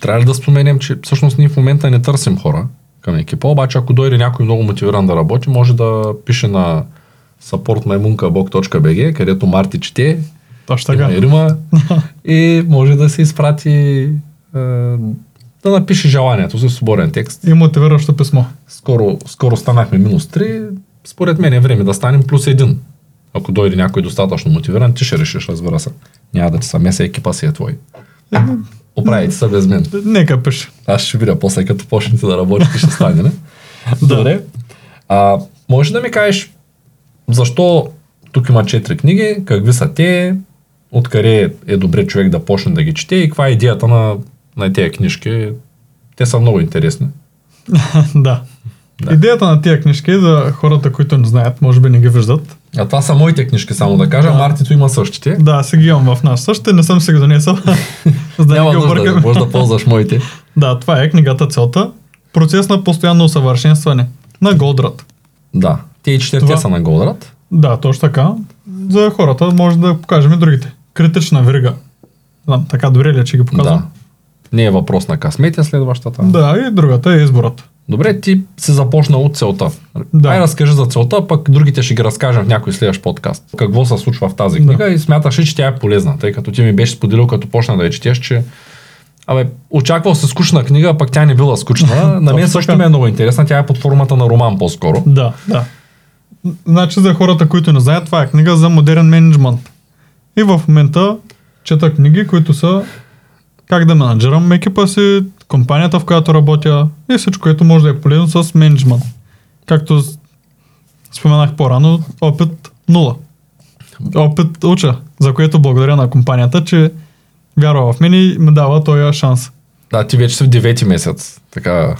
трябва да споменем, че всъщност ние в момента не търсим хора към екипа, обаче ако дойде някой много мотивиран да работи, може да пише на supportmaimunkabog.bg, където Марти чете, Точно има така. и Рима (laughs) и може да се изпрати да напише желанието за свободен текст. И мотивиращо писмо. Скоро, скоро станахме минус 3, според мен е време да станем плюс 1. Ако дойде някой достатъчно мотивиран, ти ще решиш, разбира се. Няма да ти съмеся, екипа си е твой. Оправите се без мен. Нека пише. Аз ще видя после, като почнете да работите, ще стане, не? (laughs) Добре. А, можеш да ми кажеш, защо тук има четири книги, какви са те, откъде е добре човек да почне да ги чете и каква е идеята на, на тези книжки. Те са много интересни. (laughs) да. Да. Идеята на тия книжки за хората, които не знаят, може би не ги виждат. А това са моите книжки, само да кажа. Да. Мартито има същите. Да, си ги имам в нас. Също не съм си ги донесъл. (laughs) за да Няма нужда, объркам. може да ползваш моите. Да, това е книгата Целта. Процес на постоянно усъвършенстване на Голдрат. Да. Те и четирите Това- са на Голдрат. Да, точно така. За хората може да покажем и другите. Критична верига. Знам, така добре ли е, че ги Да. показвам? Не е въпрос на късметия следващата. Да, и другата е изборът. Добре, ти си започнал от целта. Да. Ай разкажи за целта, пък другите ще ги разкажем в някой следващ подкаст. Какво се случва в тази Да. книга и смяташ ли, че тя е полезна, тъй като ти ми беше споделил, като почна да я четеш, че Абе, очаквал се скучна книга, пък тя не била скучна. (laughs) На мен също ми е много интересна. Тя е под формата на роман по-скоро. Да, да. Значи за хората, които не знаят, това е книга за модерен менеджмент. И в момента чета книги, които са как да менеджерам екипа си, компанията, в която работя и всичко, което може да е полезно с менеджмент. Както с- споменах по-рано, опит нула. Опит уча, за което благодаря на компанията, че вярва в мен и ми дава този шанс. Да, ти вече си в девети месец. Така. (laughs)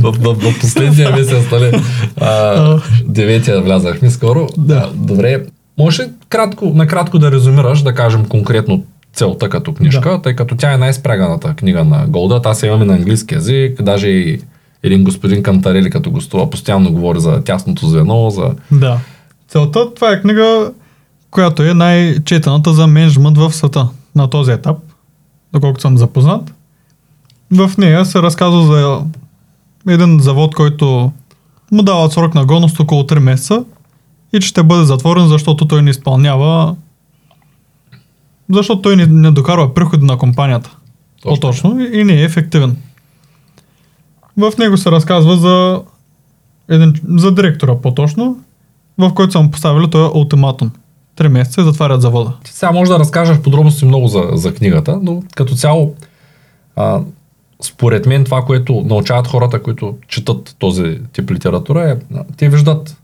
в, в, в последния месец, нали? А, деветия влязахме скоро. Да. А, добре. Може кратко, накратко да резюмираш, да кажем конкретно целта като книжка, Да. тъй като тя е най-спряганата книга на Голда. Аз я имам и на английски язик, даже и един господин Кантарели, като гостува, постоянно говори за тясното звено, за... Да. Целта, това е книга, която е най-четената за менеджмент в света на този етап, доколкото съм запознат. В нея се разказва за един завод, който му дават срок на годност около 3 месеца и че ще бъде затворен, защото той не изпълнява защото той не, не докарва приходи на компанията. Точно По-точно и, не е ефективен. В него се разказва за, един, за директора по-точно, в който са му поставили този ултиматум. Три месеца и затварят завода. Ти сега може да разкажеш подробности много за, за книгата, но като цяло, а, според мен това, което научават хората, които четат този тип литература е, те виждат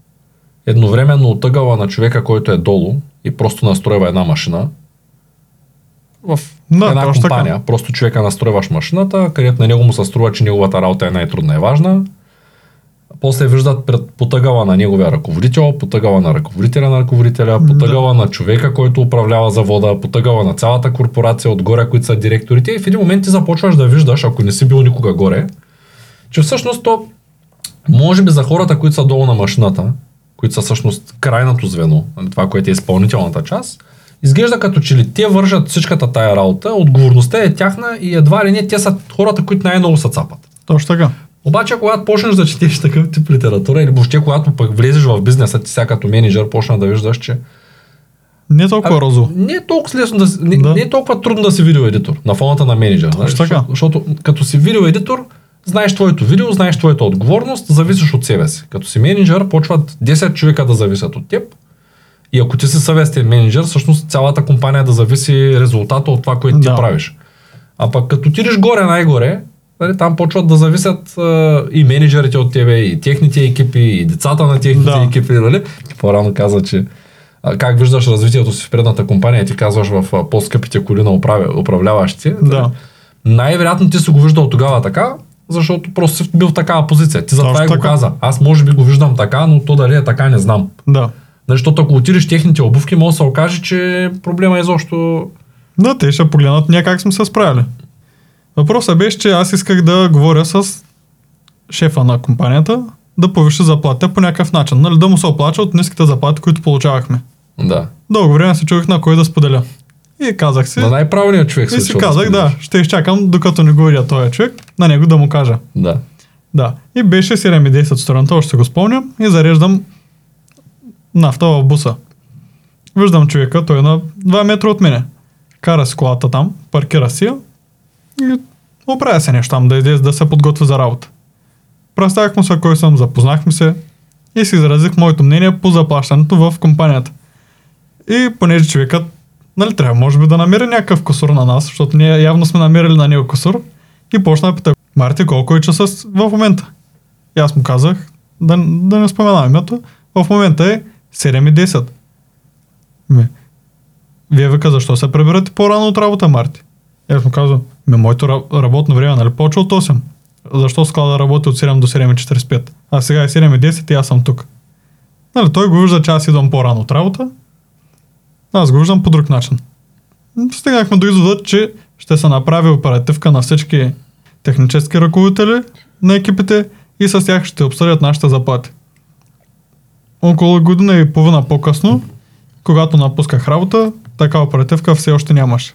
едновременно от ъгъла на човека, който е долу и просто настройва една машина, в Да, една компания. така. Просто човека настройваш машината, където на него му се струва, че неговата работа е най-трудна и важна. После виждат пред потъгала на неговия ръководител, потъгала на ръководителя на ръководителя, потъгала на човека, който управлява завода, потъгала на цялата корпорация отгоре, които са директорите. И в един момент ти започваш да виждаш, ако не си бил никога горе, че всъщност то, може би за хората, които са долу на машината, които са всъщност крайното звено, това, което е изпълнителната част, изглежда като че ли те вържат всичката тая работа, отговорността е тяхна и едва ли не те са хората, които най-много се цапат. Точно така. Обаче, когато почнеш да четеш такъв тип литература или въобще когато пък влезеш в бизнеса ти сега като менеджер, почна да виждаш, че Не е толкова а, розово. не е толкова лесно да, не, Да. не е толкова трудно да си видеоедитор на фоната на менеджер. нали? Точно така. Защото, защото като си видеоедитор, знаеш твоето видео, знаеш твоята отговорност, зависиш от себе си. Като си менеджер, почват 10 човека да зависят от теб. И ако ти си съвестен менеджер, всъщност цялата компания да зависи резултата от това, което Да. ти правиш. А пък като отидеш горе най-горе, нали, там почват да зависят а, и менеджерите от тебе, и техните екипи, и децата на техните Да. екипи. Нали? По-рано каза, че а, как виждаш развитието си в предната компания, ти казваш в а, по-скъпите коли на управя, управляващите. Да. Най-вероятно ти си го виждал тогава така, защото просто си бил в такава позиция. Ти затова и го каза. Аз може би го виждам така, но то дали е така, не знам. Да. Нали, Защото ако отидеш техните обувки, може да се окаже, че проблема е изобщо... Да, те ще погледнат ние как сме се справили. Въпросът беше, че аз исках да говоря с шефа на компанията, да повиши заплатите по някакъв начин. Нали, да му се оплача от ниските заплати, които получавахме. Да. Дълго време се чуих на кой да споделя. И казах си, На най-правилният човек и си казах, да, споделиш. ще изчакам, докато не го видя този човек, на него да му кажа. Да. Да. И беше 7.10 сутринта, още го спомням, и зареждам нафта в буса. Виждам човека, той е на 2 метра от мене. Кара си колата там, паркира си я и оправя се нещо там, да излезе да се подготви за работа. Представях му се кой съм, запознахме се и си изразих моето мнение по заплащането в компанията. И понеже човекът, нали, трябва може би да намери някакъв косур на нас, защото ние явно сме намерили на него косур и почна да пита, Марти, колко е часа в момента? И аз му казах, да, да не споменавам името, в момента е 7.10. Ми, вие вика, защо се прибирате по-рано от работа, Марти? И аз му казвам, ми, моето ра- работно време, нали, почва от 8. Защо склада работи от 7 до 7.45? А сега е 7.10 и аз съм тук. Нали, той го вижда, че аз идвам по-рано от работа. Аз го виждам по друг начин. Стигнахме до извода, че ще се направи оперативка на всички технически ръководители на екипите и с тях ще обсъдят нашите заплати. Около година и половина по-късно, когато напусках работа, така оперативка все още нямаше.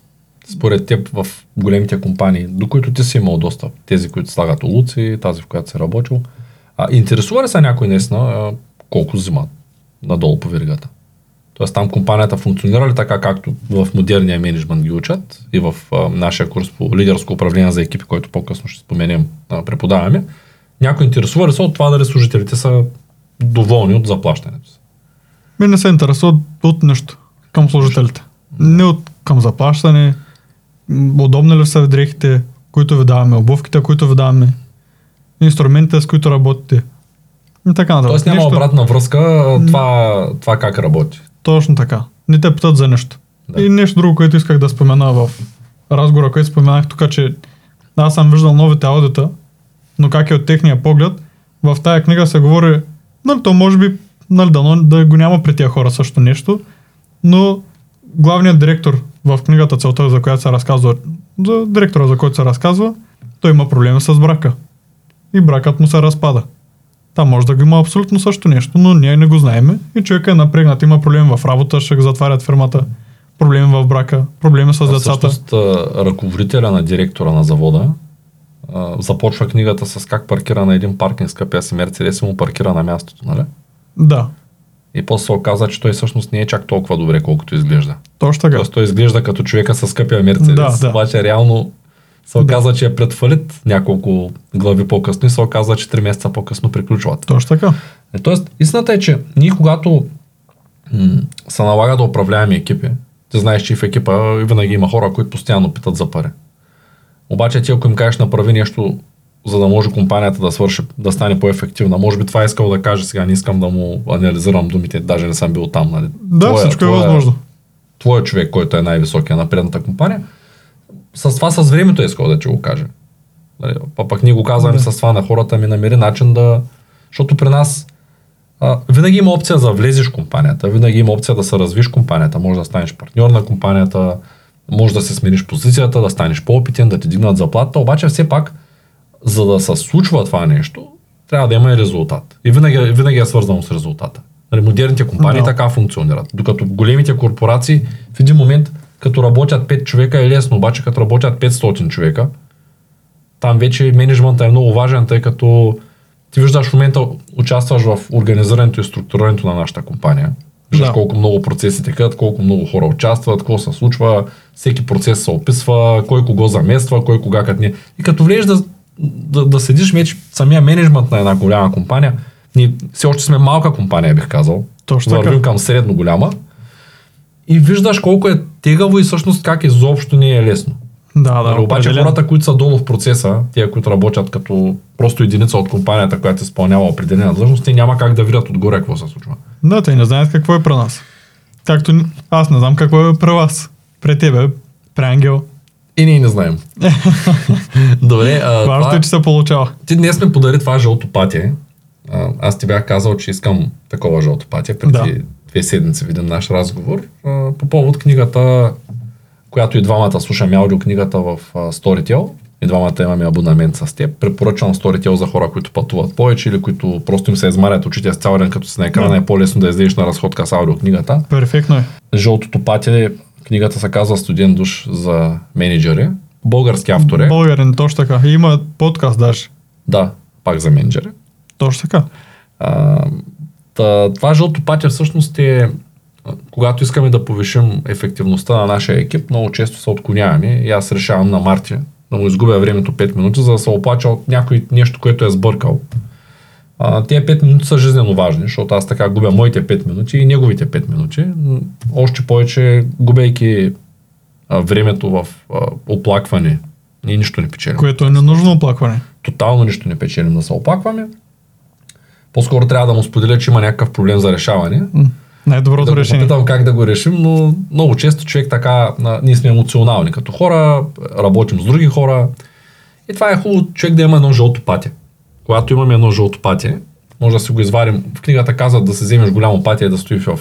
Според теб в големите компании, до които ти си имал достъп, тези, които слагат улуци, тази, в която си работил, а, интересува ли се някой наистина колко взимат надолу по веригата? Тоест там компанията функционира ли така, както в модерния менеджмент ги учат и в а, нашия курс по лидерско управление за екипи, който по-късно ще споменем, а, преподаваме. Някой интересува ли се от това дали служителите са доволни от заплащането си? Ми не се интересуват от нещо към служителите. Не от към заплащане, удобни ли са дрехите, които ви даваме, обувките, които ви даваме, инструментите, с които работите. И така нататък. Тоест няма Нищо- обратна връзка това, това как работи. Точно така. Не те питат за нещо. Да. И нещо друго, което исках да спомена в разговора, който споменах тук, че аз съм виждал новите аудита, но как е от техния поглед, в тая книга се говори, нали, то може би нали, дано да го няма при тия хора също нещо, но главният директор в книгата целта, за която се разказва, за директора, за който се разказва, той има проблеми с брака. И бракът му се разпада. Там може да го има абсолютно също нещо, но ние не го знаеме и човека е напрегнат, има проблеми в работа, ще затварят фирмата, проблеми в брака, проблеми с А децата. Всъщност, ръководителя на директора на завода а, започва книгата с как паркира на един паркинг скъпия си Мерцедес и му паркира на мястото, нали? Да, И после се оказа, че той всъщност не е чак толкова добре, колкото изглежда. точно така. Тоест той изглежда като човека с скъпия Мерцедес, Да, да. обаче реално се оказа, че е пред фалит няколко глави по-късно и се оказа, че 3 месеца по-късно приключват. Точно така. Е, Тоест, истината е, че ние когато м- се налага да управляваме екипи, ти знаеш, че в екипа винаги има хора, които постоянно питат за пари. Обаче ти ако им кажеш направи нещо, за да може компанията да свърши, да стане по-ефективна, може би това е искал да каже сега, не искам да му анализирам думите, даже не съм бил там. Нали? Да, Твоя- всичко е твоя- възможно. Твоя човек, който е най-високия на предната компания, с това с времето е искал да ти го каже. Нали, па пък ние го казваме Да. с това на хората ми намери начин да... Защото при нас а, винаги има опция да влезеш в компанията, винаги има опция да се развиш компанията, може да станеш партньор на компанията, може да се смениш позицията, да станеш по-опитен, да ти дигнат заплата, обаче все пак, за да се случва това нещо, трябва да има и резултат. И винаги, винаги е свързано с резултата. Нали, модерните компании Да. така функционират. Докато големите корпорации в един момент, като работят 5 човека е лесно, обаче като работят 500 човека, там вече менеджментът е много важен, тъй като ти виждаш в момента участваш в организирането и структурирането на нашата компания. Виждаш Да. колко много процеси текат, колко много хора участват, какво се случва, всеки процес се описва, кой кого замества, кой кога като не. И като влезеш да, да, да седиш вече самия менеджмент на една голяма компания, ние все още сме малка компания, бих казал. Точно Вървим към средно голяма. И виждаш колко е тегаво и всъщност как изобщо не е лесно. Да, да, Нали, обаче определено. хората, които са долу в процеса, тия, които работят като просто единица от компанията, която изпълнява определена длъжност, те няма как да видят отгоре какво се случва. Да, те не знаят какво е при нас. Както аз не знам какво е при вас. При тебе, при Ангел. И ние не знаем. (laughs) Добре, а, Важното това, е, че се получава. ти днес ми подари това жълто патие. А, аз ти бях казал, че искам такова жълто патие преди Да. две седмици виден наш разговор. А, по повод книгата, която и двамата слушаме аудиокнигата в а, Storytel. И двамата имаме абонамент с теб. Препоръчвам Storytel за хора, които пътуват повече или които просто им се измарят очите с цял ден, като си на екрана Да. е по-лесно да излезеш на разходка с аудиокнигата. Перфектно е. Жълтото патие, книгата се казва Студент душ за менеджери. Български автор е. Българин, точно така. Има подкаст даже. Да, пак за менеджери. Точно така. А, та, това жълто патя всъщност е, когато искаме да повишим ефективността на нашия екип, много често се отклоняваме и аз решавам на Марти да му изгубя времето 5 минути, за да се оплача от някой нещо, което е сбъркал. А, тия 5 минути са жизненно важни, защото аз така губя моите 5 минути и неговите 5 минути. Още повече, губейки а, времето в а, оплакване, ние нищо не печелим Което е ненужно оплакване. тотално нищо не печелим да се оплакваме. По-скоро трябва да му споделя, че има някакъв проблем за решаване. М. Да Най-доброто го решение. попитам как да го решим, но много често човек така, ние сме емоционални като хора, работим с други хора. И това е хубаво човек да има едно жълто патие. Когато имаме едно жълто патие, може да си го извадим. В книгата казват да се вземеш голямо патие да стои в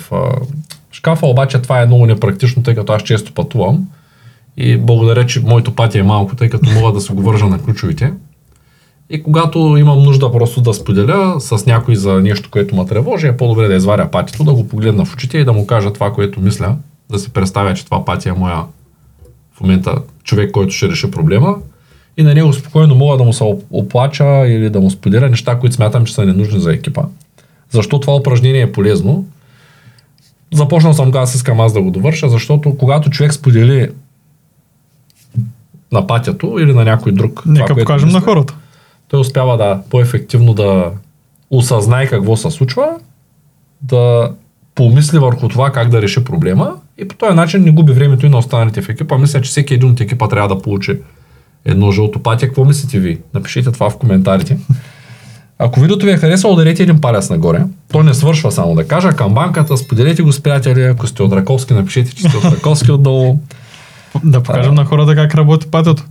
шкафа, обаче това е много непрактично, тъй като аз често пътувам. И благодаря, че моето патие е малко, тъй като мога да се го вържа на ключовите. И когато имам нужда просто да споделя с някой за нещо, което ме тревожи, е по-добре да изваря патито, да го погледна в очите и да му кажа това, което мисля, да си представя, че това патия е моя в момента човек, който ще реши проблема. И на него спокойно мога да му се оп- оплача или да му споделя неща, които смятам, че са ненужни за екипа. Защо това упражнение е полезно? Започнал съм, аз искам аз да го довърша, защото когато човек сподели на патято или на някой друг. това, Нека което покажем на мисли, хората. Той успява да по-ефективно да осъзнае какво се случва, да помисли върху това как да реши проблема и по този начин не губи времето и на останалите в екипа. Мисля, че всеки един от екипа трябва да получи едно жълто патия. Какво мислите ви? Напишете това в коментарите. Ако видеото ви е харесало, ударете един палец нагоре. То не свършва само да кажа. Към банката, споделете го с приятели. Ако сте от Раковски, напишете, че сте от Раковски отдолу. Да покажем на хората как работи патето.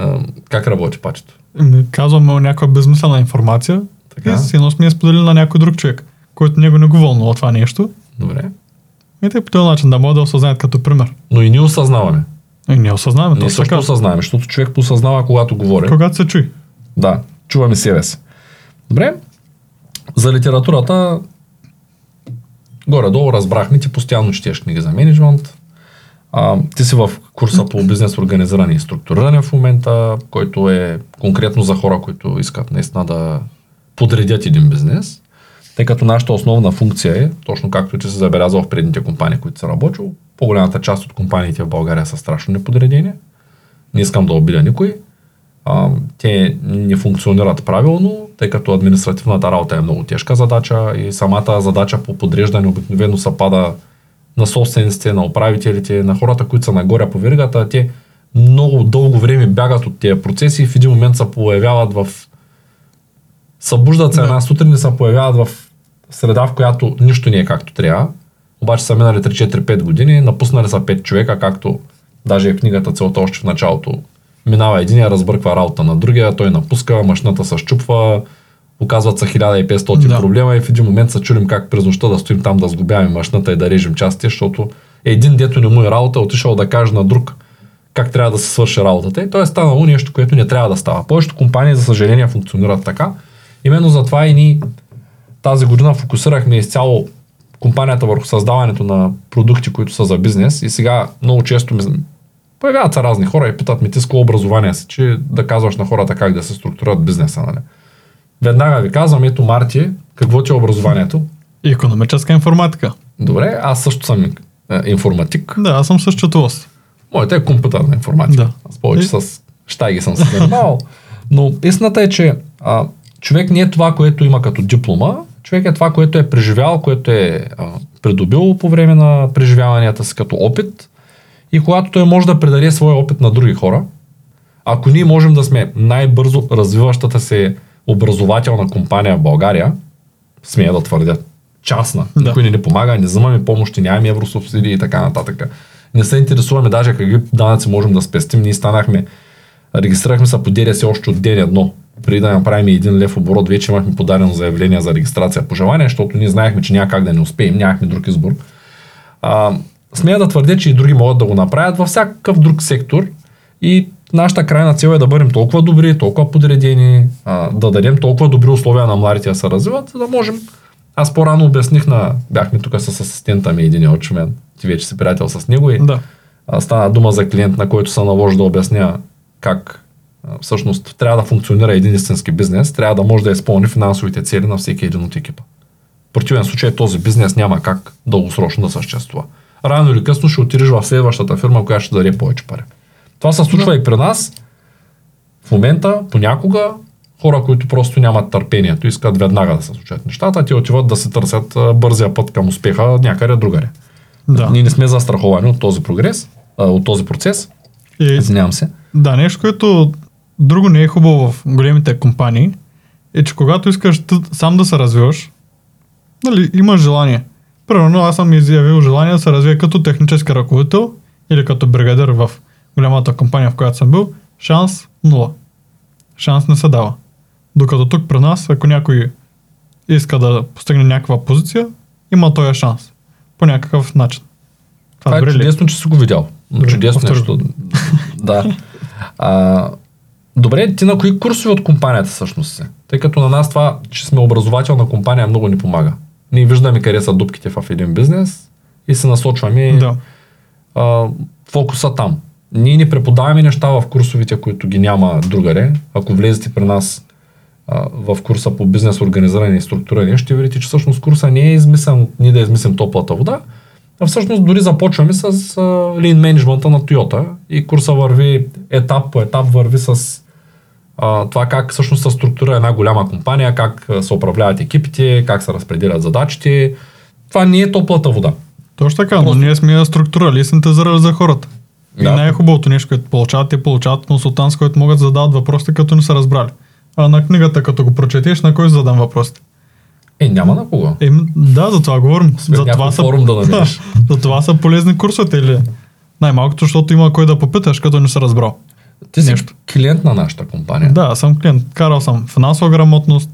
А, как работи патито? Ами, Казваме някаква безмислена информация Така. и едно сме я споделили на някой друг човек, който него не го вълнува това нещо. Добре. И те по този начин да могат да осъзнаят като пример. Но и ние осъзнаваме. И ние осъзнаваме Ние също така. осъзнаваме, защото човек посъзнава, когато говори. Когато се чуи. Да, чуваме себе си. Добре. За литературата горе-долу разбрахме, ти постоянно четеш книги за менеджмент. А, ти си в курса по бизнес организиране и структуриране в момента, който е конкретно за хора, които искат наистина да подредят един бизнес. Тъй като нашата основна функция е, точно както ти си забелязал в предните компании, които са работил, по-голямата част от компаниите в България са страшно неподредени. Не искам да обидя никой. А, те не функционират правилно, тъй като административната работа е много тежка задача и самата задача по подреждане обикновено се пада на собствениците, на управителите, на хората, които са нагоре по веригата. Те много дълго време бягат от тези процеси и в един момент се появяват в... Събуждат се Да. една сутрин и се появяват в среда, в която нищо не е както трябва. Обаче са минали 3-4-5 години, напуснали са 5 човека, както Даже е книгата целта още в началото. Минава един, разбърква работа на другия, той напуска, машината се щупва, оказват се 1500 Да. проблема и в един момент се чудим как през нощта да стоим там да сгубяваме машината и да режем части, защото един дето не му е работа, е отишъл да каже на друг как трябва да се свърши работата. И то е станало нещо, което не трябва да става. Повечето компании, за съжаление, функционират така. Именно затова и ние тази година фокусирахме изцяло компанията върху създаването на продукти, които са за бизнес. И сега много често ми появяват се разни хора и питат ми ти с образование си, че да казваш на хората как да се структурират бизнеса. Нали? Веднага ви казвам, ето Марти, какво ти е образованието? Економическа информатика. Добре, аз също съм е, информатик. Да, аз съм съществост. Моята е компютърна информатика. Да. Аз повече И- с щайги съм се занимавал. Но истината е, че а, човек не е това, което има като диплома, човек е това, което е преживял, което е а, придобил по време на преживяванията си като опит и когато той може да предаде своя опит на други хора, ако ние можем да сме най-бързо развиващата се образователна компания в България, смея да твърдя, частна, Да. никой не ни помага, не взимаме помощи, нямаме евросубсидии и така нататък. Не се интересуваме даже какви данъци можем да спестим. Ние станахме, регистрирахме се по ДДС още от ден едно. Преди да направим един лев оборот, вече имахме подадено заявление за регистрация по желание, защото ние знаехме, че няма как да не успеем, нямахме друг избор. А, смея да твърдя, че и други могат да го направят във всякакъв друг сектор и нашата крайна цел е да бъдем толкова добри, толкова подредени, а, да дадем толкова добри условия на младите да се развиват, за да можем. Аз по-рано обясних на... Бяхме тук с асистента ми, един от мен. Ти вече си приятел с него и Да. а, стана дума за клиент, на който се наложи да обясня как а, всъщност трябва да функционира един истински бизнес, трябва да може да изпълни финансовите цели на всеки един от екипа. В противен случай този бизнес няма как дългосрочно да съществува. Рано или късно ще отидеш в следващата фирма, която ще даде повече пари. Това се случва и при нас. В момента, понякога, хора, които просто нямат търпението, искат веднага да се случат нещата, те отиват да се търсят бързия път към успеха някъде другаде. Да. Ние не сме застраховани от този прогрес, а, от този процес. И, Извинявам се. да, нещо, което друго не е хубаво в големите компании, е, че когато искаш ти сам да се развиваш, нали, имаш желание. Примерно аз съм изявил желание да се развия като технически ръководител или като бригадир в голямата компания, в която съм бил, шанс нула. Шанс не се дава. Докато тук при нас, ако някой иска да постигне някаква позиция, има този шанс. По някакъв начин. Това е добре ли? чудесно, че си го видял. Добре, Чудесно повтори. нещо. (laughs) да. А, добре, ти на кои курсове от компанията всъщност си? Тъй като на нас това, че сме образователна компания, много ни помага. Ние виждаме къде са дупките в един бизнес и се насочваме Да. а, фокуса там. Ние не преподаваме неща в курсовете, които ги няма другаре. Ако влезете при нас а, в курса по бизнес организиране и структуриране, ще видите, че всъщност курса не е измислен от ние да измислим топлата вода, а всъщност дори започваме с а, lean менеджмента на Toyota и курса върви етап по етап, върви с а, това как всъщност се структурира една голяма компания, как се управляват екипите, как се разпределят задачите. Това не е топлата вода. Точно така, но Просто- ние сме я структурали и синтезирали за хората. И Да. най-хубавото нещо, което получават, те получават консултант, с който могат да задават въпросите, като не са разбрали. А на книгата, като го прочетеш, на кой задам въпросите? Е, няма на кого. Еми, да, за това говорим. Сме За това, са, форум да (laughs) за това са полезни курсовете или най-малкото, защото има кой да попиташ, като не си разбрал. Ти си Нещо. клиент на нашата компания. Да, аз съм клиент. Карал съм финансова грамотност,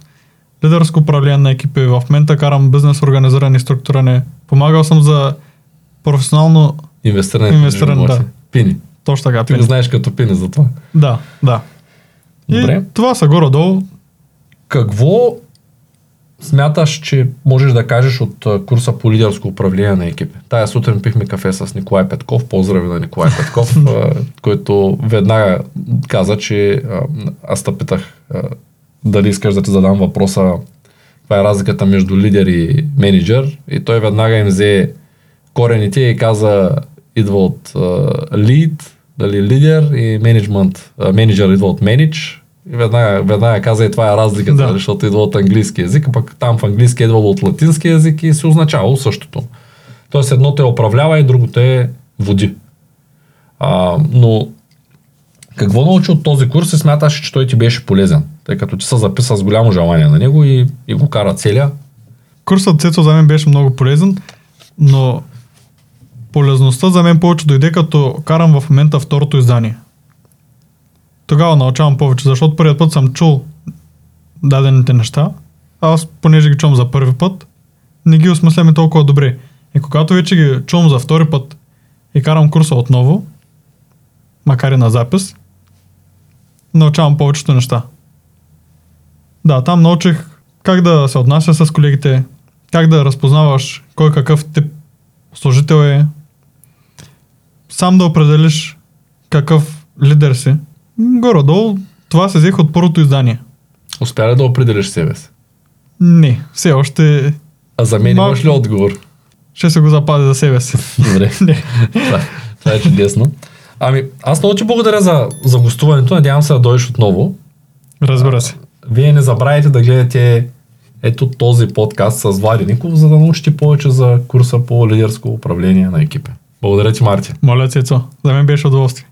лидерско управление на екипи, в момента карам бизнес организиране и структуриране. Помагал съм за професионално, Инвестиране. Инвестиране, да. Пини. точно така, Ти пини. знаеш като пини за това. Да, да. И Добре. това са горе-долу. Какво смяташ, че можеш да кажеш от курса по лидерско управление на екипи? Тая сутрин пихме кафе с Николай Петков. Поздрави на Николай (laughs) Петков, който веднага каза, че аз те питах дали искаш да ти задам въпроса каква е разликата между лидер и менеджер и той веднага им взе корените и каза идва от лид, дали лидер и менеджмент, менеджер идва от менедж и веднага, веднага каза и това е разликата, Да. да. защото идва от английски язик, а пък там в английски е идвало от латински язик и се означавало същото. Тоест едното е управлява и другото е води. А, но какво научи от този курс и смяташ, че той ти беше полезен? Тъй като ти се записа с голямо желание на него и, и го кара целия. Курсът Цецо за мен беше много полезен, но полезността за мен повече дойде като карам в момента второто издание. Тогава научавам повече, защото първият път съм чул дадените неща, аз понеже ги чувам за първи път, не ги осмисляме толкова добре. И когато вече ги чувам за втори път и карам курса отново, макар и на запис, научавам повечето неща. Да, там научих как да се отнася с колегите, как да разпознаваш кой какъв тип служител е, сам да определиш какъв лидер си. Горе-долу това се взех от първото издание. Успя ли да определиш себе си? Не, все още А за мен имаш ли отговор? ще се го запазя за себе си. Добре. (laughs) Това, това е чудесно. Ами, аз много ти благодаря за, за гостуването. Надявам се да дойдеш отново. Разбира се. Вие не забравяйте да гледате ето този подкаст с Влади Ников, за да научите повече за курса по лидерско управление на екипа. Благодаря ти, Марти. Моля, Цецо, за мен беше удоволствие.